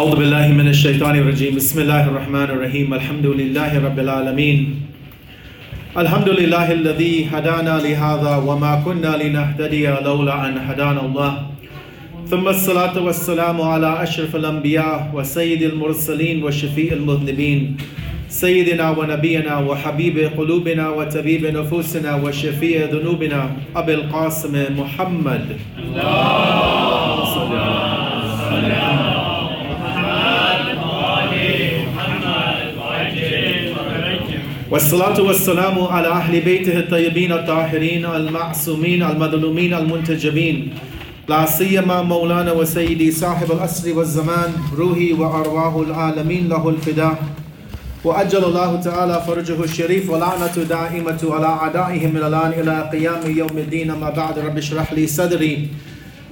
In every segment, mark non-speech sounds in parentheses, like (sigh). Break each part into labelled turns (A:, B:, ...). A: أعوذ بالله من الشيطان الرجيم بسم الله الرحمن الرحيم الحمد لله رب العالمين الحمد لله الذي هدانا لهذا وما كنا لنهتدي لولا أن هدانا الله ثم الصلاة والسلام على أشرف الأنبياء وسيد المرسلين وشفيء المذنبين سيدنا ونبينا وحبيب قلوبنا وتبيب نفوسنا وشفيع ذنوبنا أبي القاسم محمد الله والصلاة والسلام على أهل بيته الطيبين الطاهرين المعصومين المظلومين المنتجبين لا سيما مولانا وسيدي صاحب الأسر والزمان روحي وأرواح العالمين له الفداء وأجل الله تعالى فرجه الشريف ولعنة دائمة على أعدائهم من الآن إلى قيام يوم الدين ما بعد رب اشرح لي صدري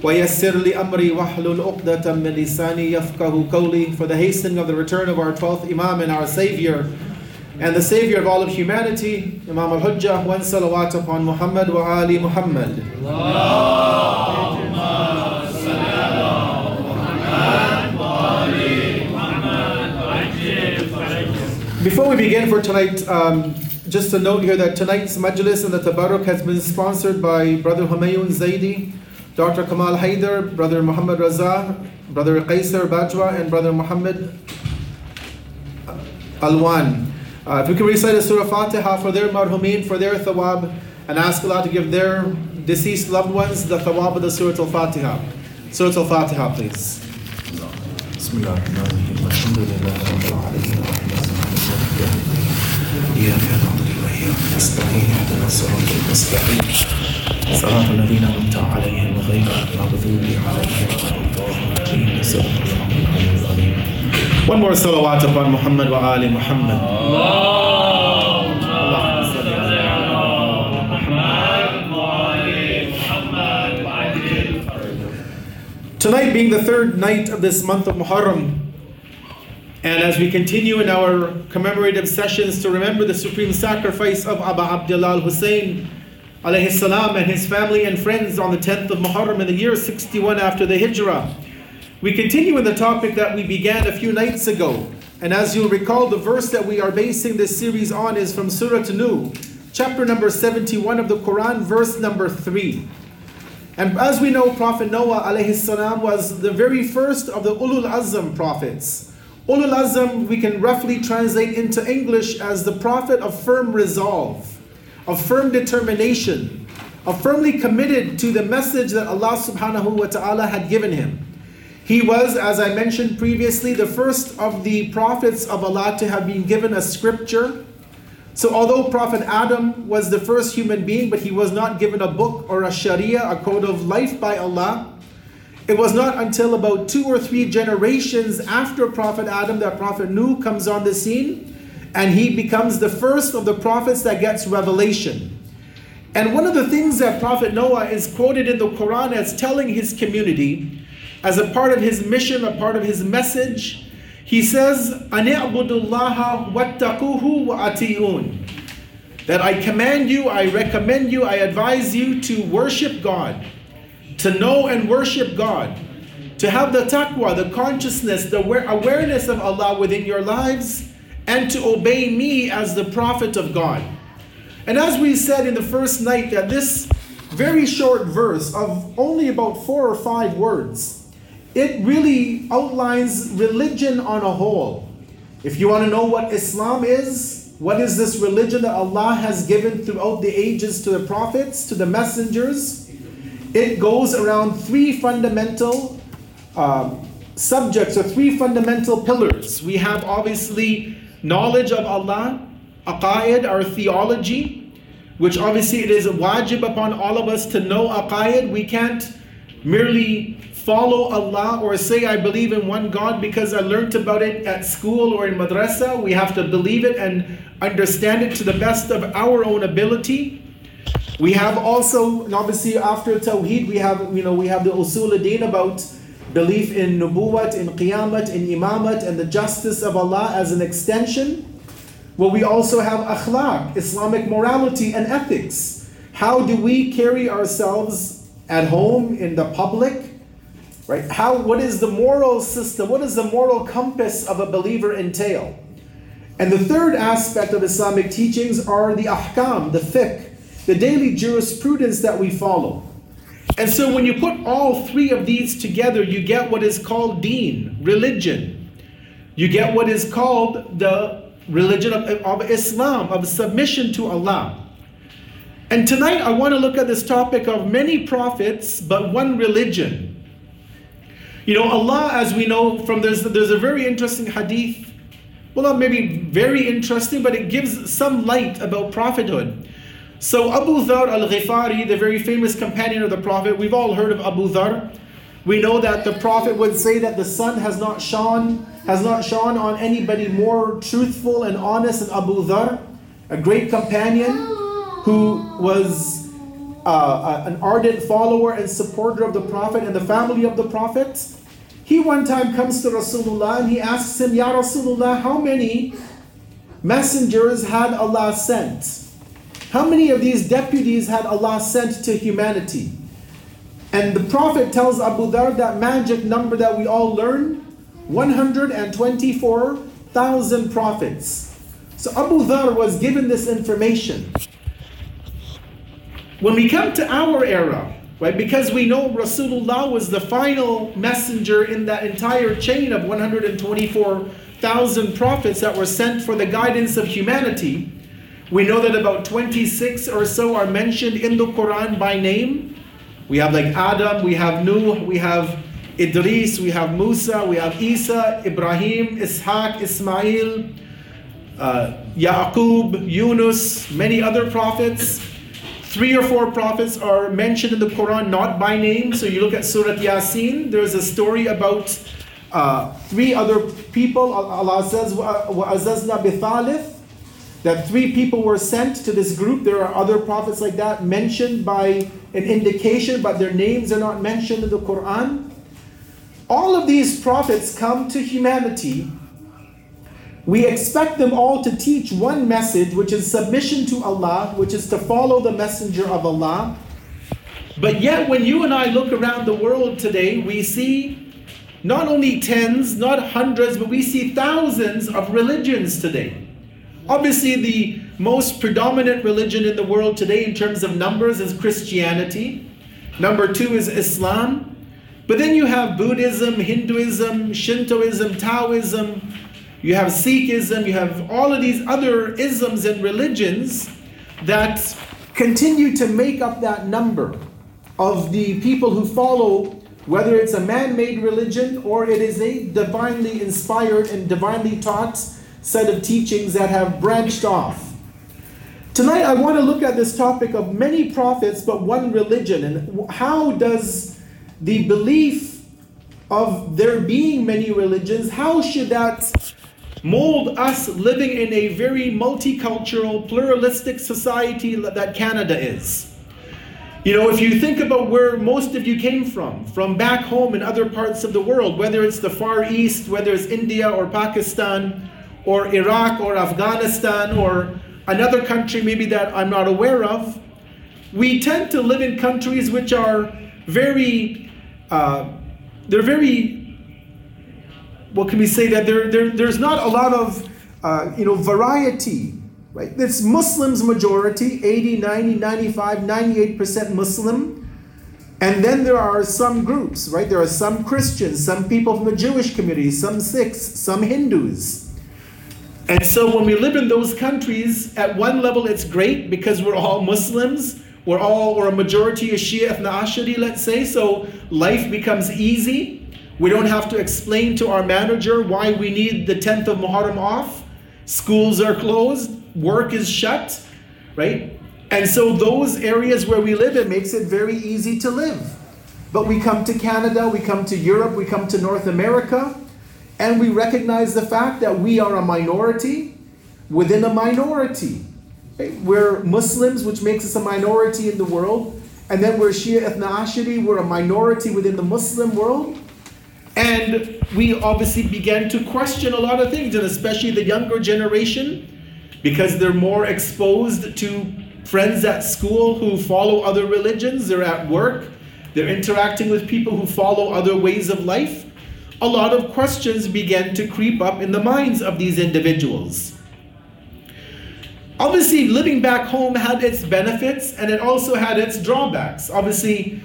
A: ويسر لي أمري واحلل عقدة من لساني يفقه قولي for the hastening of the return of our 12th Imam and our Savior And the savior of all of humanity, Imam al-Hujjah, one salawat upon
B: Muhammad wa Ali Muhammad.
A: Before we begin for tonight, um, just a note here that tonight's majlis and the tabarruk has been sponsored by Brother Humayun Zaidi, Dr. Kamal Haider, Brother Muhammad Raza, Brother Qaisar Bajwa, and Brother Muhammad Alwan. Uh, if we can recite a Surah Fatiha for their marhumin, for their thawab, and ask Allah to give their deceased loved ones the thawab of the Surah Al Fatiha. Surah Al Fatiha, please. صراط الذين أنعمت عليهم غير المغضوب عليهم ولا الضالين one more salawat upon Muhammad wa Ali Muhammad. Allah. Allah. Tonight being the third night of this month of Muharram, and as we continue in our commemorative sessions to remember the supreme sacrifice of Aba Abdullah Hussein alayhi salam and his family and friends on the 10th of Muharram in the year 61 after the Hijrah, we continue in the topic that we began a few nights ago. And as you'll recall, the verse that we are basing this series on is from Surah An-Nur, chapter number 71 of the Quran, verse number 3. And as we know, Prophet Noah alayhi salam was the very first of the Ulul Azam prophets. Ulul Azam we can roughly translate into English as the prophet of firm resolve, of firm determination, of firmly committed to the message that Allah subhanahu wa ta'ala had given him. He was, as I mentioned previously, the first of the prophets of Allah to have been given a scripture. So, although Prophet Adam was the first human being, but he was not given a book or a sharia, a code of life by Allah, it was not until about two or three generations after Prophet Adam that Prophet Nuh comes on the scene and he becomes the first of the prophets that gets revelation. And one of the things that Prophet Noah is quoted in the Quran as telling his community as a part of his mission, a part of his message, he says, Ani'budullaha wattaquhu wa ati'un. That I command you, I recommend you, I advise you to worship God, to know and worship God, to have the taqwa, the consciousness, the awareness of Allah within your lives, and to obey me as the Prophet of God. And as we said in the first night, that this very short verse of only about four or five words it really outlines religion on a whole. If you want to know what Islam is, what is this religion that Allah has given throughout the ages to the prophets, to the messengers? It goes around three fundamental um, subjects or three fundamental pillars. We have obviously knowledge of Allah, aqaid, our theology, which obviously it is wajib upon all of us to know aqaid. We can't merely follow Allah or say, I believe in one God because I learnt about it at school or in madrasa. We have to believe it and understand it to the best of our own ability. We have also, and obviously after Tawheed, we have, you know, we have the Usul al din about belief in Nubuwat, in Qiyamat, in Imamat, and the justice of Allah as an extension. Well, we also have Akhlaq, Islamic morality and ethics. How do we carry ourselves at home, in the public, Right? How what is the moral system? What does the moral compass of a believer entail? And the third aspect of Islamic teachings are the ahkam, the fiqh, the daily jurisprudence that we follow. And so when you put all three of these together, you get what is called deen, religion. You get what is called the religion of, of Islam, of submission to Allah. And tonight I want to look at this topic of many prophets, but one religion. You know, Allah, as we know from there's there's a very interesting hadith. Well, not maybe very interesting, but it gives some light about prophethood. So Abu Dhar al-Ghifari, the very famous companion of the Prophet, we've all heard of Abu Dhar. We know that the Prophet would say that the sun has not shone, has not shone on anybody more truthful and honest than Abu Dhar, a great companion who was uh, an ardent follower and supporter of the Prophet and the family of the Prophet. He one time comes to Rasulullah and he asks him, Ya Rasulullah, how many messengers had Allah sent? How many of these deputies had Allah sent to humanity? And the Prophet tells Abu Dhar that magic number that we all learn 124,000 prophets. So Abu Dhar was given this information. When we come to our era, Right? Because we know Rasulullah was the final messenger in that entire chain of 124,000 prophets that were sent for the guidance of humanity. We know that about 26 or so are mentioned in the Quran by name. We have like Adam, we have Nuh, we have Idris, we have Musa, we have Isa, Ibrahim, Ishaq, Ismail, uh, Yaqub, Yunus, many other prophets. Three or four prophets are mentioned in the Quran not by name. So you look at Surah Yasin, there's a story about uh, three other people. Allah says, وَأَزَزْنَا بِثَالِث that three people were sent to this group. There are other prophets like that mentioned by an indication, but their names are not mentioned in the Quran. All of these prophets come to humanity we expect them all to teach one message, which is submission to Allah, which is to follow the Messenger of Allah. But yet, when you and I look around the world today, we see not only tens, not hundreds, but we see thousands of religions today. Obviously, the most predominant religion in the world today, in terms of numbers, is Christianity. Number two is Islam. But then you have Buddhism, Hinduism, Shintoism, Taoism, you have Sikhism, you have all of these other isms and religions that continue to make up that number of the people who follow, whether it's a man made religion or it is a divinely inspired and divinely taught set of teachings that have branched off. Tonight, I want to look at this topic of many prophets but one religion and how does the belief of there being many religions, how should that mold us living in a very multicultural, pluralistic society that Canada is. You know, if you think about where most of you came from, from back home in other parts of the world, whether it's the Far East, whether it's India or Pakistan, or Iraq or Afghanistan, or another country maybe that I'm not aware of, we tend to live in countries which are very, uh, they're very what can we say that there, there there's not a lot of uh, you know variety right it's muslims majority 80 90 95 98% muslim and then there are some groups right there are some christians some people from the jewish community some sikhs some hindus and so when we live in those countries at one level it's great because we're all muslims we're all or a majority of shia ethna ashari let's say so life becomes easy we don't have to explain to our manager why we need the 10th of Muharram off. Schools are closed, work is shut, right? And so, those areas where we live, it makes it very easy to live. But we come to Canada, we come to Europe, we come to North America, and we recognize the fact that we are a minority within a minority. We're Muslims, which makes us a minority in the world, and then we're Shia Ethna Ashari, we're a minority within the Muslim world. And we obviously began to question a lot of things, and especially the younger generation, because they're more exposed to friends at school who follow other religions, they're at work, they're interacting with people who follow other ways of life. A lot of questions began to creep up in the minds of these individuals. Obviously, living back home had its benefits and it also had its drawbacks. Obviously,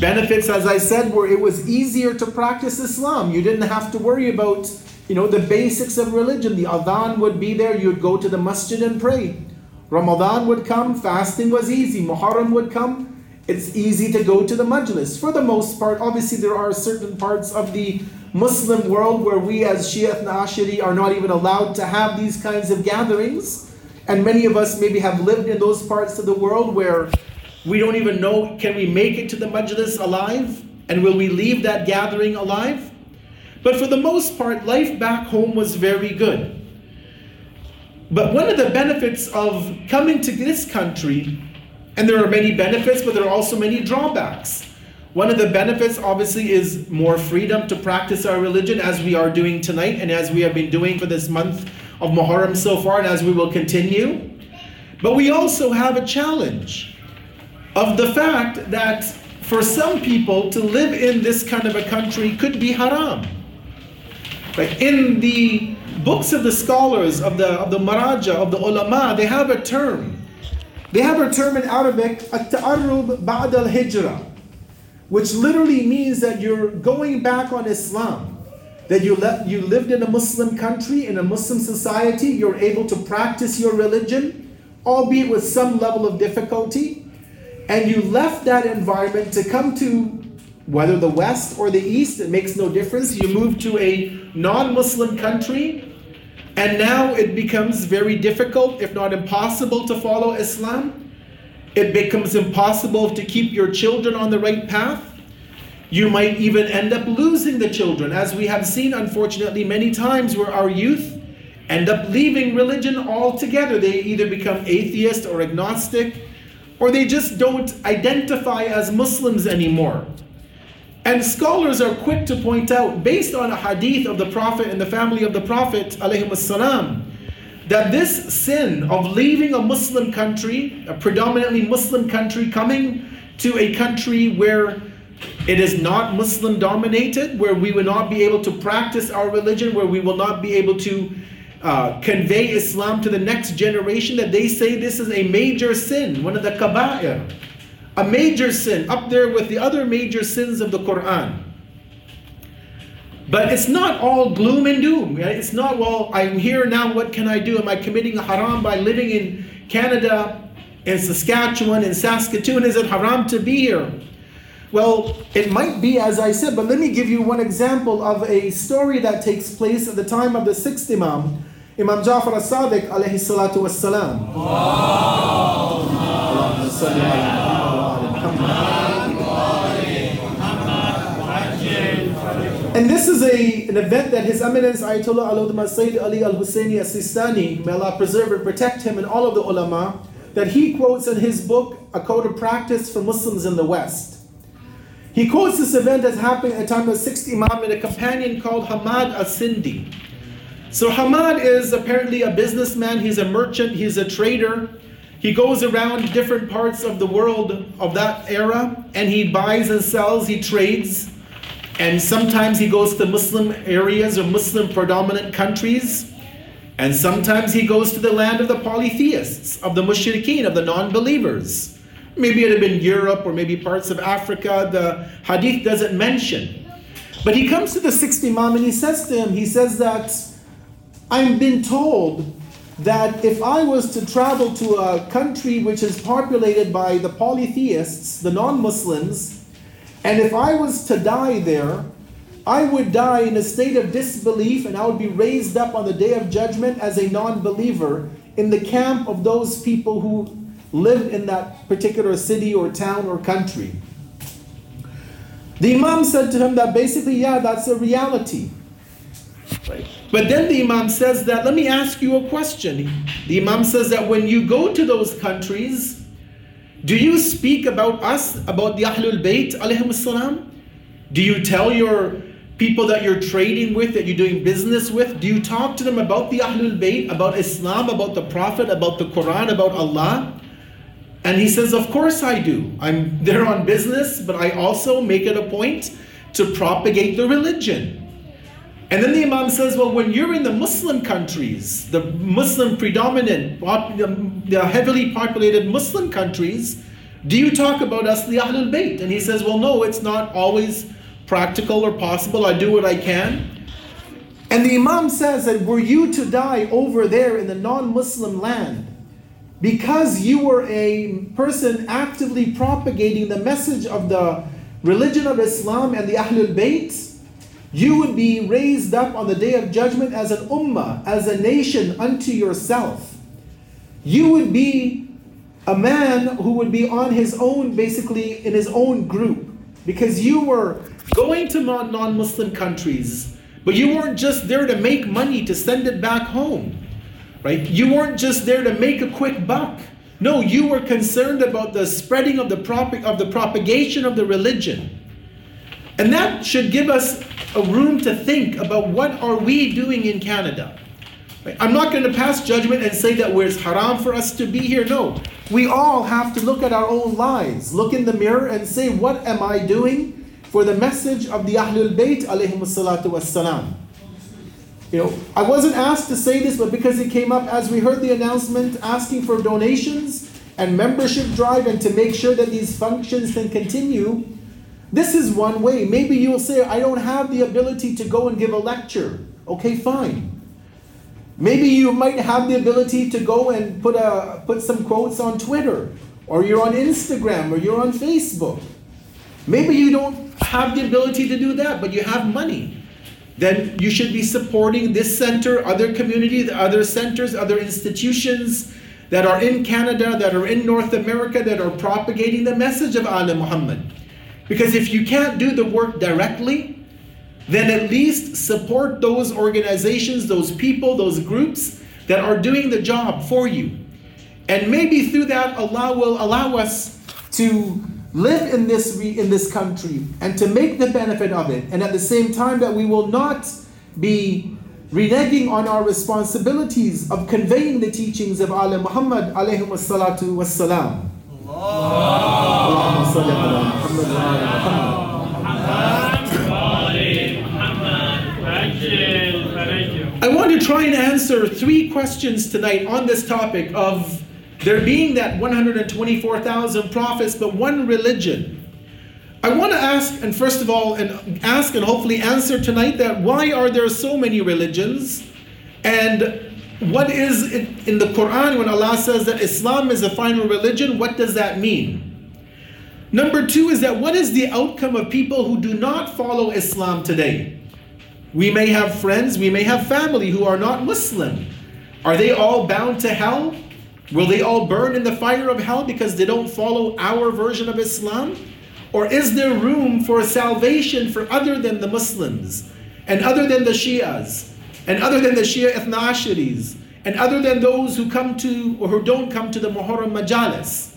A: benefits, as I said, were it was easier to practice Islam. You didn't have to worry about, you know, the basics of religion. The adhan would be there, you'd go to the masjid and pray. Ramadan would come, fasting was easy. Muharram would come, it's easy to go to the majlis. For the most part, obviously, there are certain parts of the Muslim world where we as Shia and Ashari are not even allowed to have these kinds of gatherings. And many of us maybe have lived in those parts of the world where we don't even know can we make it to the majlis alive? And will we leave that gathering alive? But for the most part, life back home was very good. But one of the benefits of coming to this country, and there are many benefits, but there are also many drawbacks. One of the benefits, obviously, is more freedom to practice our religion as we are doing tonight and as we have been doing for this month of Muharram so far and as we will continue. But we also have a challenge of the fact that for some people to live in this kind of a country could be haram. Like in the books of the scholars of the of the maraja of the ulama, they have a term. They have a term in Arabic, at-ta'arrub ba'd al-hijra, which literally means that you're going back on Islam. That you le- you lived in a Muslim country, in a Muslim society, you're able to practice your religion, albeit with some level of difficulty and you left that environment to come to whether the West or the East, it makes no difference. You move to a non Muslim country, and now it becomes very difficult, if not impossible, to follow Islam. It becomes impossible to keep your children on the right path. You might even end up losing the children, as we have seen, unfortunately, many times where our youth end up leaving religion altogether. They either become atheist or agnostic or they just don't identify as Muslims anymore. And scholars are quick to point out, based on a hadith of the Prophet and the family of the Prophet, والسلام, that this sin of leaving a Muslim country, a predominantly Muslim country, coming to a country where it is not Muslim dominated, where we will not be able to practice our religion, where we will not be able to uh, convey Islam to the next generation that they say this is a major sin, one of the kaba'ir, a major sin up there with the other major sins of the Quran. But it's not all gloom and doom. Right? It's not, well, I'm here now, what can I do? Am I committing a haram by living in Canada, in Saskatchewan, in Saskatoon? Is it haram to be here? Well, it might be, as I said, but let me give you one example of a story that takes place at the time of the sixth Imam Imam Jafar al-Sadiq alayhi salatu was salam. And this is a, an event that His Eminence Ayatollah Al-Udhma Sayyid Ali Al-Husseini Assistani, may Allah preserve and protect him and all of the ulama, that he quotes in his book, A Code of Practice for Muslims in the West. He quotes this event as happening at the time of sixth Imam and a companion called Hamad al-Sindi. So Hamad is apparently a businessman, he's a merchant, he's a trader. He goes around different parts of the world of that era and he buys and sells, he trades. And sometimes he goes to Muslim areas or Muslim predominant countries. And sometimes he goes to the land of the polytheists, of the mushrikeen, of the non believers. Maybe it had been Europe or maybe parts of Africa, the hadith doesn't mention. But he comes to the sixth Imam and he says to him, he says that I've been told that if I was to travel to a country which is populated by the polytheists, the non Muslims, and if I was to die there, I would die in a state of disbelief and I would be raised up on the day of judgment as a non believer in the camp of those people who live in that particular city or town or country. The Imam said to him that basically, yeah, that's a reality. Right. But then the Imam says that, let me ask you a question. The Imam says that when you go to those countries, do you speak about us, about the Ahlul Bayt, alayhim salam? Do you tell your people that you're trading with, that you're doing business with, do you talk to them about the Ahlul Bayt, about Islam, about the Prophet, about the Quran, about Allah? And he says, Of course I do. I'm (laughs) there on business, but I also make it a point to propagate the religion. And then the Imam says, well, when you're in the Muslim countries, the Muslim predominant, the heavily populated Muslim countries, do you talk about us, the Ahlul Bayt? And he says, well, no, it's not always practical or possible. I do what I can. And the Imam says that were you to die over there in the non Muslim land, because you were a person actively propagating the message of the religion of Islam and the Ahlul Bayt, you would be raised up on the day of judgment as an ummah, as a nation unto yourself. You would be a man who would be on his own, basically in his own group, because you were going to non Muslim countries, but you weren't just there to make money to send it back home, right? You weren't just there to make a quick buck. No, you were concerned about the spreading of the, prop- of the propagation of the religion. And that should give us a room to think about what are we doing in Canada. I'm not going to pass judgment and say that it's haram for us to be here. No. We all have to look at our own lives, look in the mirror and say, what am I doing for the message of the Ahlul Bayt alayhim salatu wassalam? You know, I wasn't asked to say this, but because it came up as we heard the announcement asking for donations and membership drive and to make sure that these functions can continue, this is one way. Maybe you'll say, I don't have the ability to go and give a lecture. Okay, fine. Maybe you might have the ability to go and put, a, put some quotes on Twitter, or you're on Instagram, or you're on Facebook. Maybe you don't have the ability to do that, but you have money. Then you should be supporting this center, other communities, other centers, other institutions that are in Canada, that are in North America, that are propagating the message of Ali Muhammad. Because if you can't do the work directly, then at least support those organizations, those people, those groups that are doing the job for you. And maybe through that, Allah will allow us to live in this, in this country and to make the benefit of it. And at the same time, that we will not be reneging on our responsibilities of conveying the teachings of Ali Muhammad alayhi salatu Allah. Allah. I want to try and answer three questions tonight on this topic of there being that 124,000 prophets, but one religion. I want to ask, and first of all, and ask and hopefully answer tonight that why are there so many religions? And what is it in the Quran when Allah says that Islam is the final religion? What does that mean? Number two is that what is the outcome of people who do not follow Islam today? We may have friends, we may have family who are not Muslim. Are they all bound to hell? Will they all burn in the fire of hell because they don't follow our version of Islam? Or is there room for salvation for other than the Muslims, and other than the Shias, and other than the Shia Ithna and other than those who come to or who don't come to the Muharram Majalis?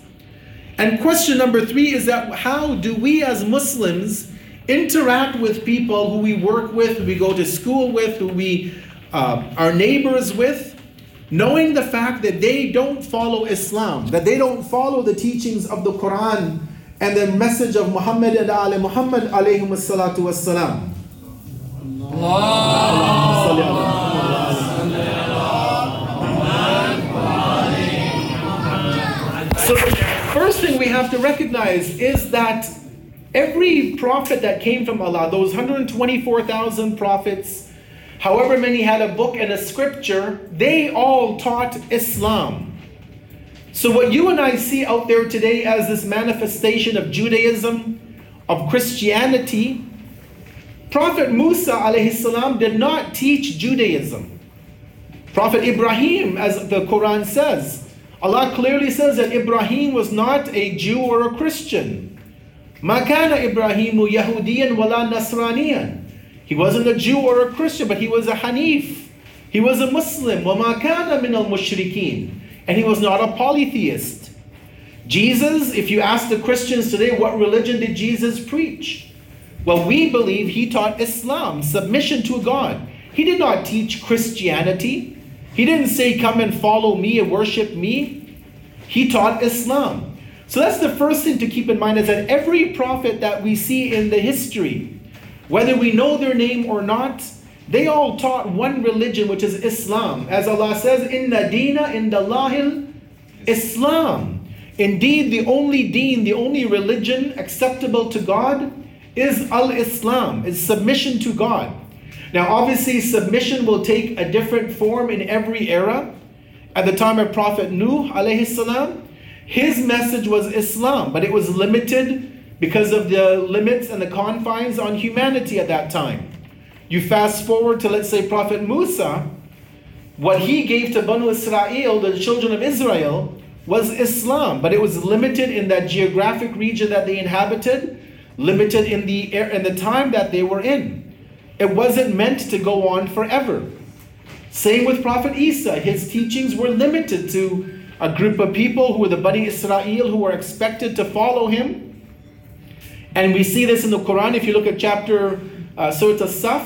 A: And question number three is that how do we as Muslims interact with people who we work with, who we go to school with, who we uh, are neighbors with, knowing the fact that they don't follow Islam, that they don't follow the teachings of the Quran and the message of Muhammad and Ali Muhammad Alayhi salatu wassalam. Allah. first thing we have to recognize is that every prophet that came from Allah, those 124,000 prophets, however many had a book and a scripture, they all taught Islam. So, what you and I see out there today as this manifestation of Judaism, of Christianity, Prophet Musa السلام, did not teach Judaism. Prophet Ibrahim, as the Quran says, Allah clearly says that Ibrahim was not a Jew or a Christian. Makana Ibrahimu Yahudiyan wala Nasraniyan. He wasn't a Jew or a Christian, but he was a Hanif. He was a Muslim. وَمَا min al mushrikeen. And he was not a polytheist. Jesus, if you ask the Christians today, what religion did Jesus preach? Well, we believe he taught Islam, submission to God. He did not teach Christianity. He didn't say, Come and follow me and worship me. He taught Islam. So that's the first thing to keep in mind is that every prophet that we see in the history, whether we know their name or not, they all taught one religion, which is Islam. As Allah says, in the Dina, in the Lahil, Islam. Indeed, the only deen, the only religion acceptable to God is Al Islam, is submission to God. Now, obviously, submission will take a different form in every era. At the time of Prophet Nuh, alayhi salam, his message was Islam, but it was limited because of the limits and the confines on humanity at that time. You fast forward to, let's say, Prophet Musa, what he gave to Banu Israel, the children of Israel, was Islam, but it was limited in that geographic region that they inhabited, limited in the, in the time that they were in. It wasn't meant to go on forever. Same with Prophet Isa. His teachings were limited to a group of people who were the Bani Israel who were expected to follow him. And we see this in the Quran if you look at chapter uh, Surah As-Saf,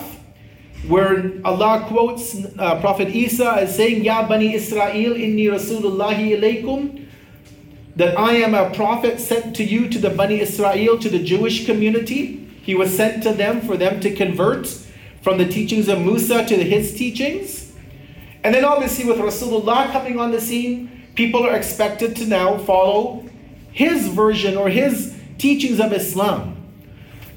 A: where Allah quotes uh, Prophet Isa as saying, Ya Bani Israel, inni Rasulullahi ilaykum, that I am a prophet sent to you to the Bani Israel, to the Jewish community. He was sent to them for them to convert from the teachings of Musa to his teachings. And then obviously with Rasulullah coming on the scene, people are expected to now follow his version or his teachings of Islam.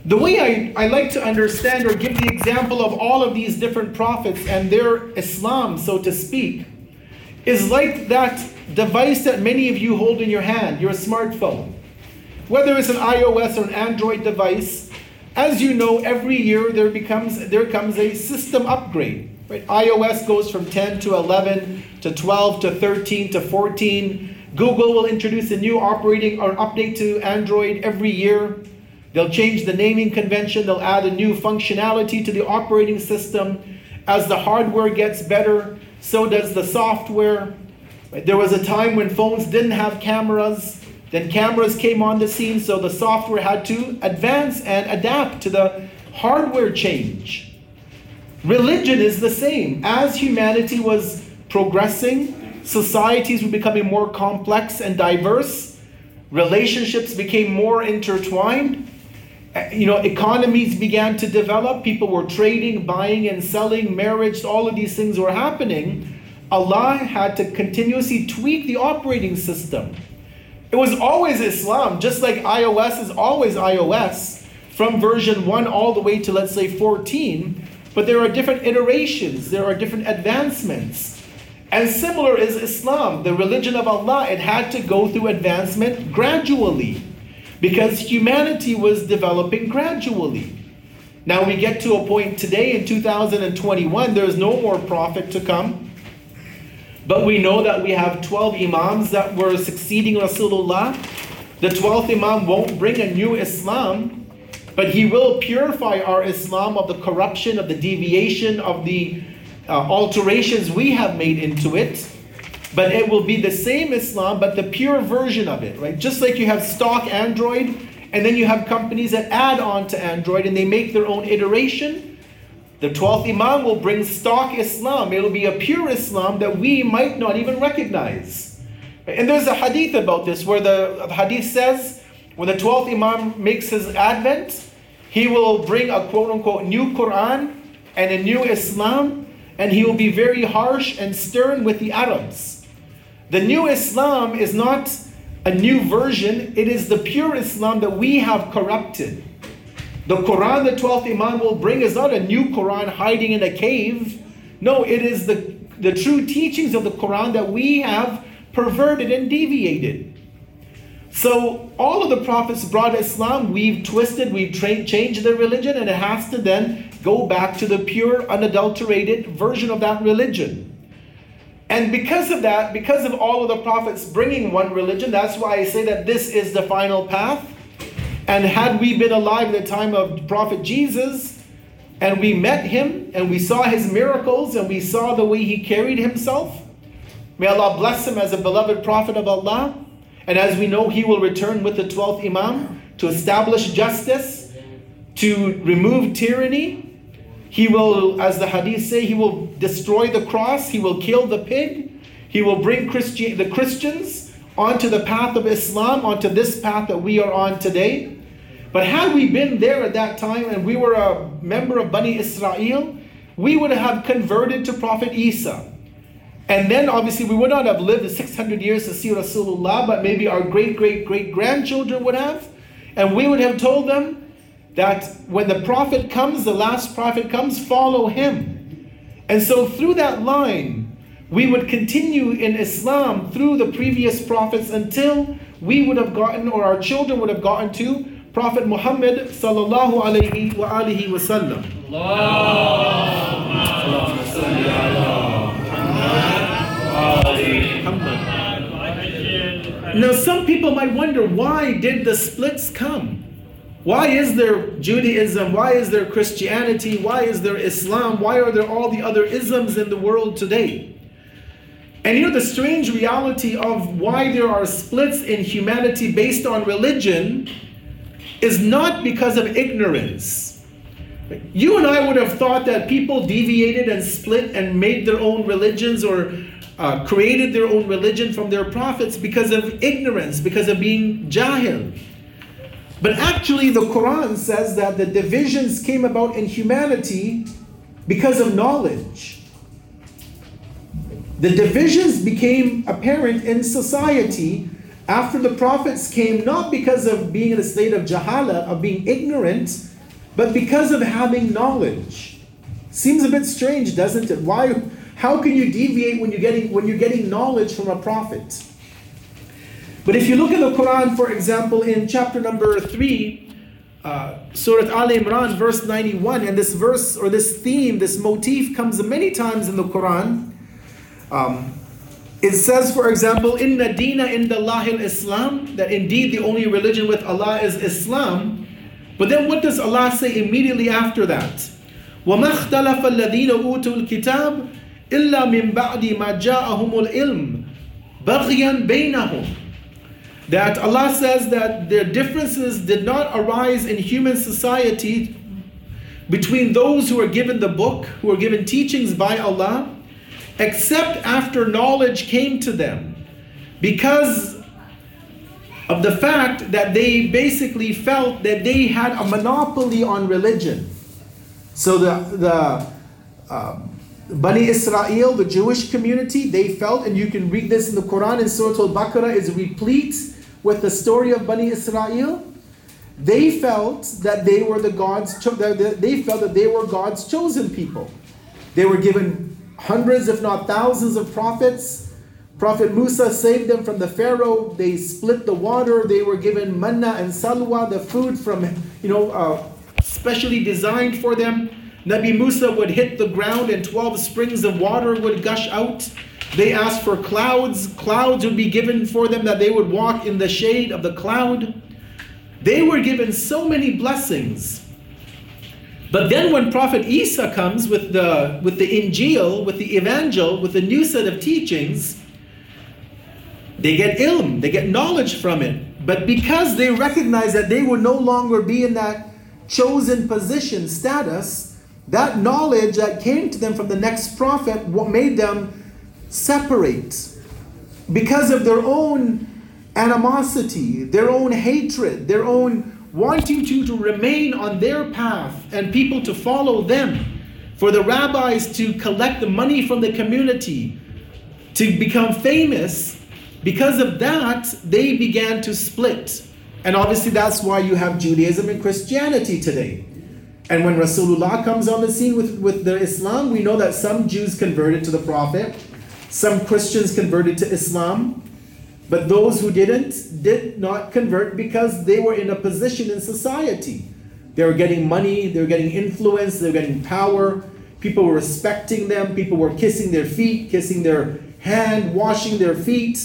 A: The way I, I like to understand or give the example of all of these different prophets and their Islam, so to speak, is like that device that many of you hold in your hand, your smartphone. Whether it's an iOS or an Android device, as you know, every year there becomes there comes a system upgrade. Right? iOS goes from 10 to 11 to 12 to 13 to 14. Google will introduce a new operating or update to Android every year. They'll change the naming convention, they'll add a new functionality to the operating system. As the hardware gets better, so does the software. Right? There was a time when phones didn't have cameras. Then cameras came on the scene, so the software had to advance and adapt to the hardware change. Religion is the same. As humanity was progressing, societies were becoming more complex and diverse, relationships became more intertwined. Eh, you know, economies began to develop, people were trading, buying, and selling, marriage, all of these things were happening. Allah had to continuously tweak the operating system it was always Islam, just like iOS is always iOS from version 1 all the way to, let's say, 14. But there are different iterations, there are different advancements. And similar is Islam, the religion of Allah. It had to go through advancement gradually because humanity was developing gradually. Now we get to a point today in 2021, there's no more prophet to come. But we know that we have 12 Imams that were succeeding Rasulullah. The 12th Imam won't bring a new Islam, but he will purify our Islam of the corruption, of the deviation, of the uh, alterations we have made into it. But it will be the same Islam, but the pure version of it, right? Just like you have stock Android, and then you have companies that add on to Android and they make their own iteration the 12th Imam will bring stock Islam. It'll be a pure Islam that we might not even recognize. And there's a hadith about this where the hadith says when the 12th Imam makes his advent, he will bring a quote unquote new Quran and a new Islam, and he will be very harsh and stern with the Arabs. The new Islam is not a new version, it is the pure Islam that we have corrupted. The Quran, the 12th Imam will bring, is not a new Quran hiding in a cave. No, it is the, the true teachings of the Quran that we have perverted and deviated. So all of the prophets brought Islam, we've twisted, we've tra- changed the religion, and it has to then go back to the pure, unadulterated version of that religion. And because of that, because of all of the prophets bringing one religion, that's why I say that this is the final path. And had we been alive in the time of Prophet Jesus, and we met him, and we saw his miracles, and we saw the way he carried himself, may Allah bless him as a beloved Prophet of Allah. And as we know, he will return with the 12th Imam to establish justice, to remove tyranny. He will, as the hadith say, he will destroy the cross, he will kill the pig, he will bring Christi- the Christians onto the path of Islam, onto this path that we are on today. But had we been there at that time and we were a member of Bani Israel, we would have converted to Prophet Isa. And then obviously we would not have lived the 600 years to see Rasulullah, but maybe our great great great grandchildren would have. And we would have told them that when the Prophet comes, the last Prophet comes, follow him. And so through that line, we would continue in Islam through the previous prophets until we would have gotten, or our children would have gotten to Prophet Muhammad sallallahu alayhi wa alihi wa sallam. Now some people might wonder why did the splits come? Why is there Judaism? Why is there Christianity? Why is there Islam? Why are there all the other isms in the world today? And you know the strange reality of why there are splits in humanity based on religion is not because of ignorance. You and I would have thought that people deviated and split and made their own religions or uh, created their own religion from their prophets because of ignorance, because of being jahil. But actually, the Quran says that the divisions came about in humanity because of knowledge. The divisions became apparent in society after the prophets came not because of being in a state of jahala, of being ignorant, but because of having knowledge. Seems a bit strange, doesn't it? Why how can you deviate when you're getting when you're getting knowledge from a prophet? But if you look at the Quran, for example, in chapter number three, uh, Surah Al Imran, verse 91, and this verse or this theme, this motif comes many times in the Quran. Um, it says, for example, in Nadina in the Lahil Islam, that indeed the only religion with Allah is Islam. But then what does Allah say immediately after that? That Allah says that their differences did not arise in human society between those who are given the book, who are given teachings by Allah, except after knowledge came to them because of the fact that they basically felt that they had a monopoly on religion. So the, the uh, Bani Israel, the Jewish community, they felt, and you can read this in the Quran in Surah Al Baqarah, is replete with the story of Bani Israel. They felt that they were the God's, cho- they felt that they were God's chosen people. They were given hundreds, if not thousands, of prophets. Prophet Musa saved them from the Pharaoh. They split the water. They were given manna and salwa, the food from, you know, uh, specially designed for them. Nabi Musa would hit the ground and 12 springs of water would gush out. They asked for clouds. Clouds would be given for them that they would walk in the shade of the cloud. They were given so many blessings. But then when Prophet Isa comes with the, with the Injil, with the Evangel, with a new set of teachings, they get ilm, they get knowledge from it. But because they recognize that they will no longer be in that chosen position status, that knowledge that came to them from the next prophet what made them separate because of their own animosity, their own hatred, their own wanting you to remain on their path and people to follow them, for the rabbis to collect the money from the community, to become famous. Because of that, they began to split. And obviously, that's why you have Judaism and Christianity today. And when Rasulullah comes on the scene with, with the Islam, we know that some Jews converted to the Prophet, some Christians converted to Islam, but those who didn't did not convert because they were in a position in society. They were getting money, they were getting influence, they were getting power. People were respecting them, people were kissing their feet, kissing their hand, washing their feet.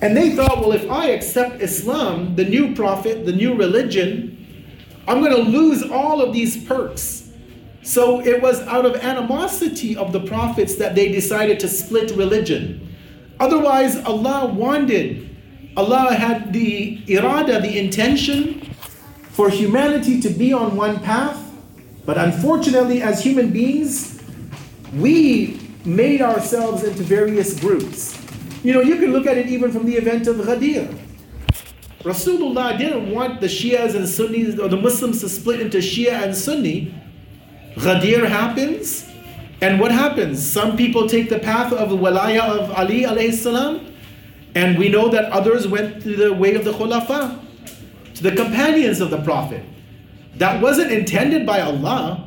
A: And they thought, well, if I accept Islam, the new prophet, the new religion, I'm going to lose all of these perks. So it was out of animosity of the prophets that they decided to split religion. Otherwise, Allah wanted, Allah had the irada, the intention for humanity to be on one path. But unfortunately, as human beings, we made ourselves into various groups. You know, you can look at it even from the event of Ghadir. Rasulullah didn't want the Shias and Sunnis or the Muslims to split into Shia and Sunni. Ghadir happens, and what happens? Some people take the path of the walaya of Ali alayhi salam, and we know that others went to the way of the khulafa, to the companions of the Prophet. That wasn't intended by Allah.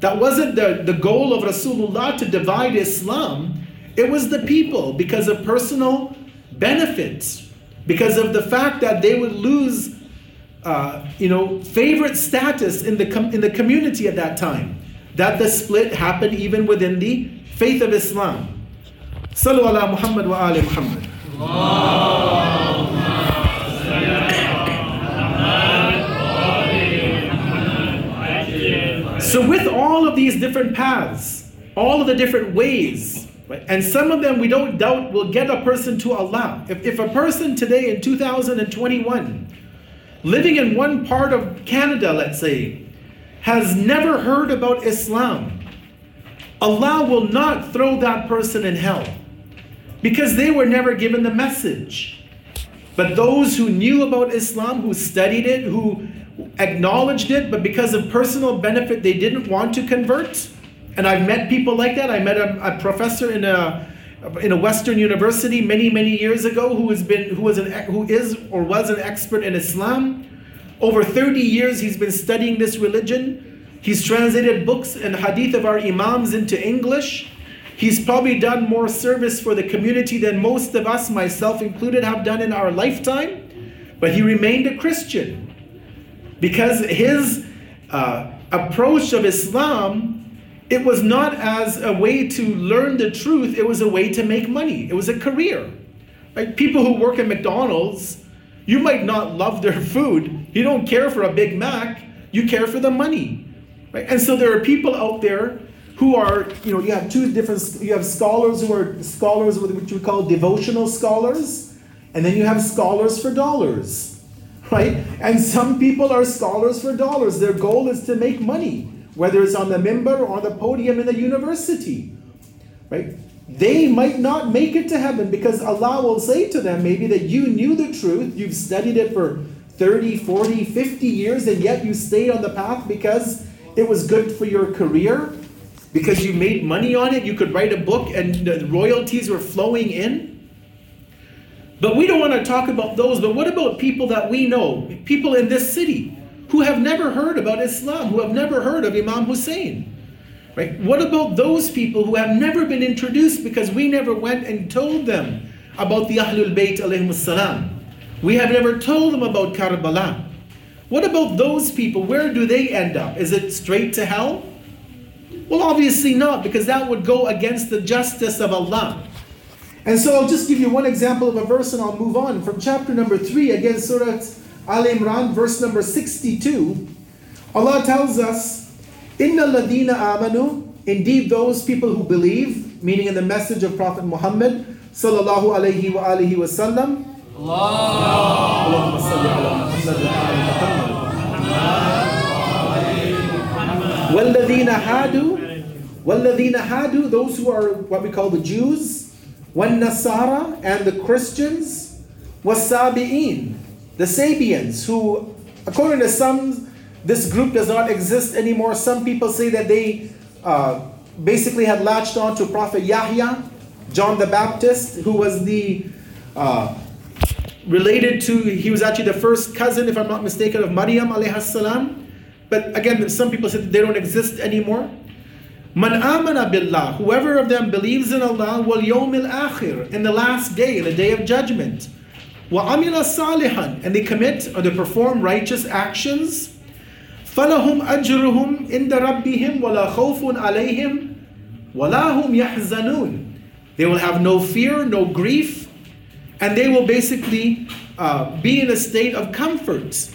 A: That wasn't the, the goal of Rasulullah to divide Islam. It was the people because of personal benefits, because of the fact that they would lose, uh, you know, favorite status in the, com- in the community at that time that the split happened even within the faith of Islam. Sallu ala Muhammad wa ali Muhammad. So, with all of these different paths, all of the different ways, right, and some of them we don't doubt will get a person to Allah. If, if a person today in 2021, living in one part of Canada, let's say, has never heard about Islam, Allah will not throw that person in hell because they were never given the message. But those who knew about Islam, who studied it, who acknowledged it, but because of personal benefit, they didn't want to convert. And I've met people like that. I met a, a professor in a in a Western university many many years ago who has been who was an who is or was an expert in Islam, over 30 years, he's been studying this religion. He's translated books and hadith of our Imams into English. He's probably done more service for the community than most of us, myself included, have done in our lifetime. But he remained a Christian because his uh, approach of Islam it was not as a way to learn the truth, it was a way to make money. It was a career. Right? People who work at McDonald's you might not love their food. You don't care for a Big Mac. You care for the money. Right? And so there are people out there who are, you know, you have two different, you have scholars who are scholars, which we call devotional scholars, and then you have scholars for dollars, right? And some people are scholars for dollars. Their goal is to make money, whether it's on the minbar or on the podium in the university, right? they might not make it to heaven because Allah will say to them maybe that you knew the truth, you've studied it for 30, 40, 50 years, and yet you stayed on the path because it was good for your career, because you made money on it, you could write a book, and the royalties were flowing in. But we don't want to talk about those, but what about people that we know, people in this city who have never heard about Islam, who have never heard of Imam Hussein? Right? What about those people who have never been introduced because we never went and told them about the Ahlul Bayt salam? We have never told them about Karbala. What about those people? Where do they end up? Is it straight to hell? Well, obviously not, because that would go against the justice of Allah. And so I'll just give you one example of a verse and I'll move on. From chapter number 3, again, Surah Al Imran, verse number 62, Allah tells us. Inna ladina amanu, indeed those people who believe, meaning in the message of Prophet Muhammad sallallahu alaihi wa alihi wa sallam. وَالَّذِينَ هَادُوا hadu. Those who are what we call the Jews when Nasara And the Christians wasabiin, The Sabians who according to some this group does not exist anymore. Some people say that they uh, basically had latched on to Prophet Yahya, John the Baptist, who was the uh, related to, he was actually the first cousin, if I'm not mistaken, of Maryam alayhi salam. But again, some people say they don't exist anymore. Man amana billah, whoever of them believes in Allah, wal yawmil akhir, in the last day, in the day of judgment. Wa amila salihan, and they commit or they perform righteous actions. فَلَهُمْ أَجْرُهُمْ رَبِّهِمْ وَلَا خَوْفٌ عَلَيْهِمْ وَلَا هُمْ يَحْزَنُونَ They will have no fear, no grief, and they will basically uh, be in a state of comfort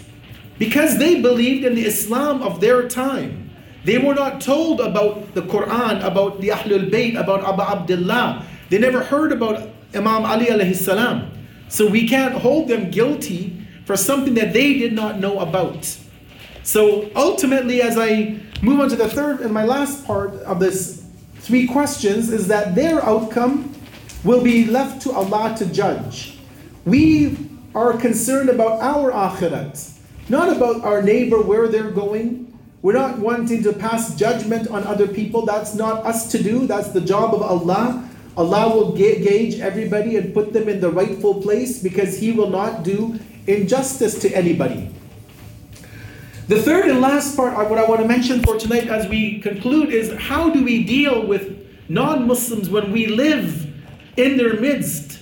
A: because they believed in the Islam of their time. They were not told about the Quran, about the Ahlul Bayt, about Abu Abdullah. They never heard about Imam Ali alayhi salam. So we can't hold them guilty for something that they did not know about. So ultimately, as I move on to the third and my last part of this three questions, is that their outcome will be left to Allah to judge. We are concerned about our akhirat, not about our neighbor, where they're going. We're not wanting to pass judgment on other people. That's not us to do, that's the job of Allah. Allah will gauge everybody and put them in the rightful place because He will not do injustice to anybody. The third and last part, what I want to mention for tonight as we conclude, is how do we deal with non Muslims when we live in their midst?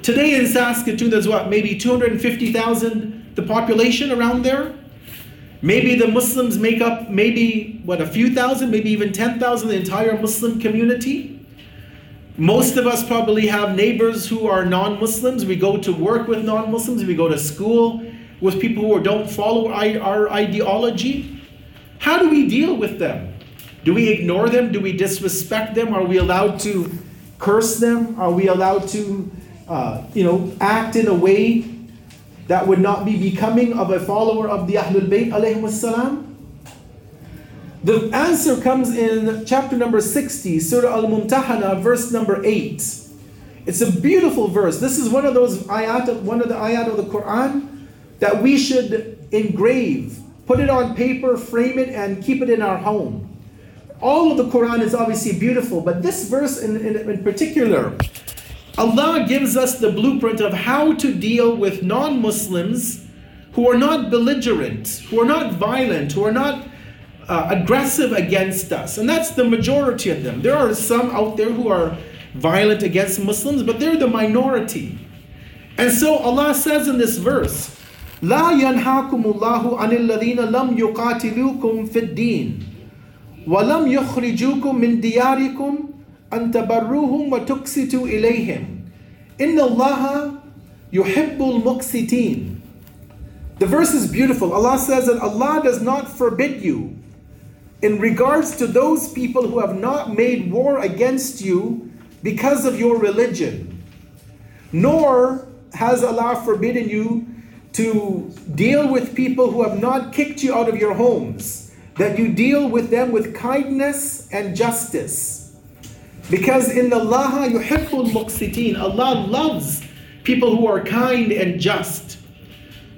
A: Today in Saskatoon, there's what, maybe 250,000 the population around there? Maybe the Muslims make up maybe, what, a few thousand, maybe even 10,000, the entire Muslim community? Most of us probably have neighbors who are non Muslims. We go to work with non Muslims, we go to school with people who don't follow our ideology? How do we deal with them? Do we ignore them? Do we disrespect them? Are we allowed to curse them? Are we allowed to, uh, you know, act in a way that would not be becoming of a follower of the Ahlul Bayt alayhi salam? The answer comes in chapter number 60, Surah Al Mumtahana, verse number 8. It's a beautiful verse. This is one of those ayat, one of the ayat of the Quran that we should engrave, put it on paper, frame it, and keep it in our home. All of the Quran is obviously beautiful, but this verse in, in, in particular, Allah gives us the blueprint of how to deal with non Muslims who are not belligerent, who are not violent, who are not uh, aggressive against us. And that's the majority of them. There are some out there who are violent against Muslims, but they're the minority. And so Allah says in this verse, لا ينهاكم الله عن الذين لم يقاتلوكم في الدين ولم يخرجوكم من دياركم أن تبروهم وتقسطوا إليهم إن الله يحب المقسطين The verse is beautiful. Allah says that Allah does not forbid you in regards to those people who have not made war against you because of your religion, nor has Allah forbidden you to deal with people who have not kicked you out of your homes, that you deal with them with kindness and justice. Because in the you yuhibbul muqsitin, Allah loves people who are kind and just.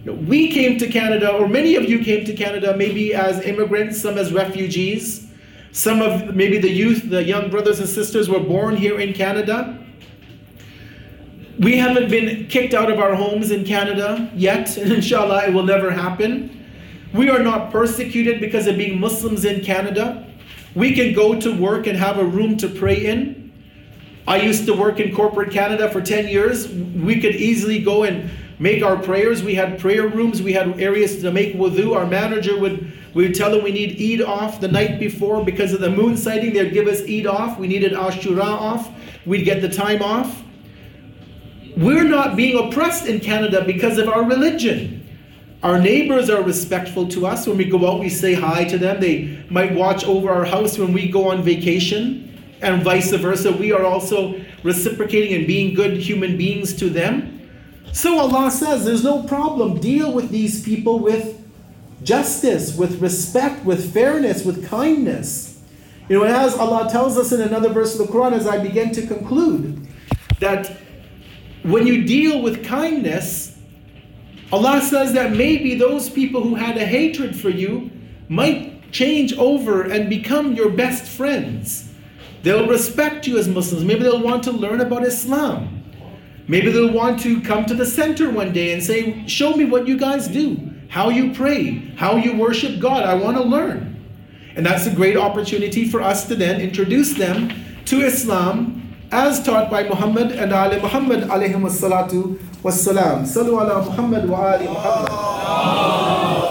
A: We came to Canada, or many of you came to Canada, maybe as immigrants, some as refugees. Some of maybe the youth, the young brothers and sisters were born here in Canada. We haven't been kicked out of our homes in Canada yet, and (laughs) inshallah it will never happen. We are not persecuted because of being Muslims in Canada. We can go to work and have a room to pray in. I used to work in corporate Canada for 10 years. We could easily go and make our prayers. We had prayer rooms, we had areas to make wudu. Our manager would we would tell them we need Eid off the night before because of the moon sighting. They'd give us Eid off. We needed Ashura off. We'd get the time off. We're not being oppressed in Canada because of our religion. Our neighbors are respectful to us. When we go out, we say hi to them. They might watch over our house when we go on vacation, and vice versa. We are also reciprocating and being good human beings to them. So Allah says there's no problem. Deal with these people with justice, with respect, with fairness, with kindness. You know, as Allah tells us in another verse of the Quran, as I begin to conclude, that when you deal with kindness, Allah says that maybe those people who had a hatred for you might change over and become your best friends. They'll respect you as Muslims. Maybe they'll want to learn about Islam. Maybe they'll want to come to the center one day and say, Show me what you guys do, how you pray, how you worship God. I want to learn. And that's a great opportunity for us to then introduce them to Islam as taught by Muhammad and Ali Muhammad alayhi salatu wassalam. salam. ala Muhammad wa ali Muhammad.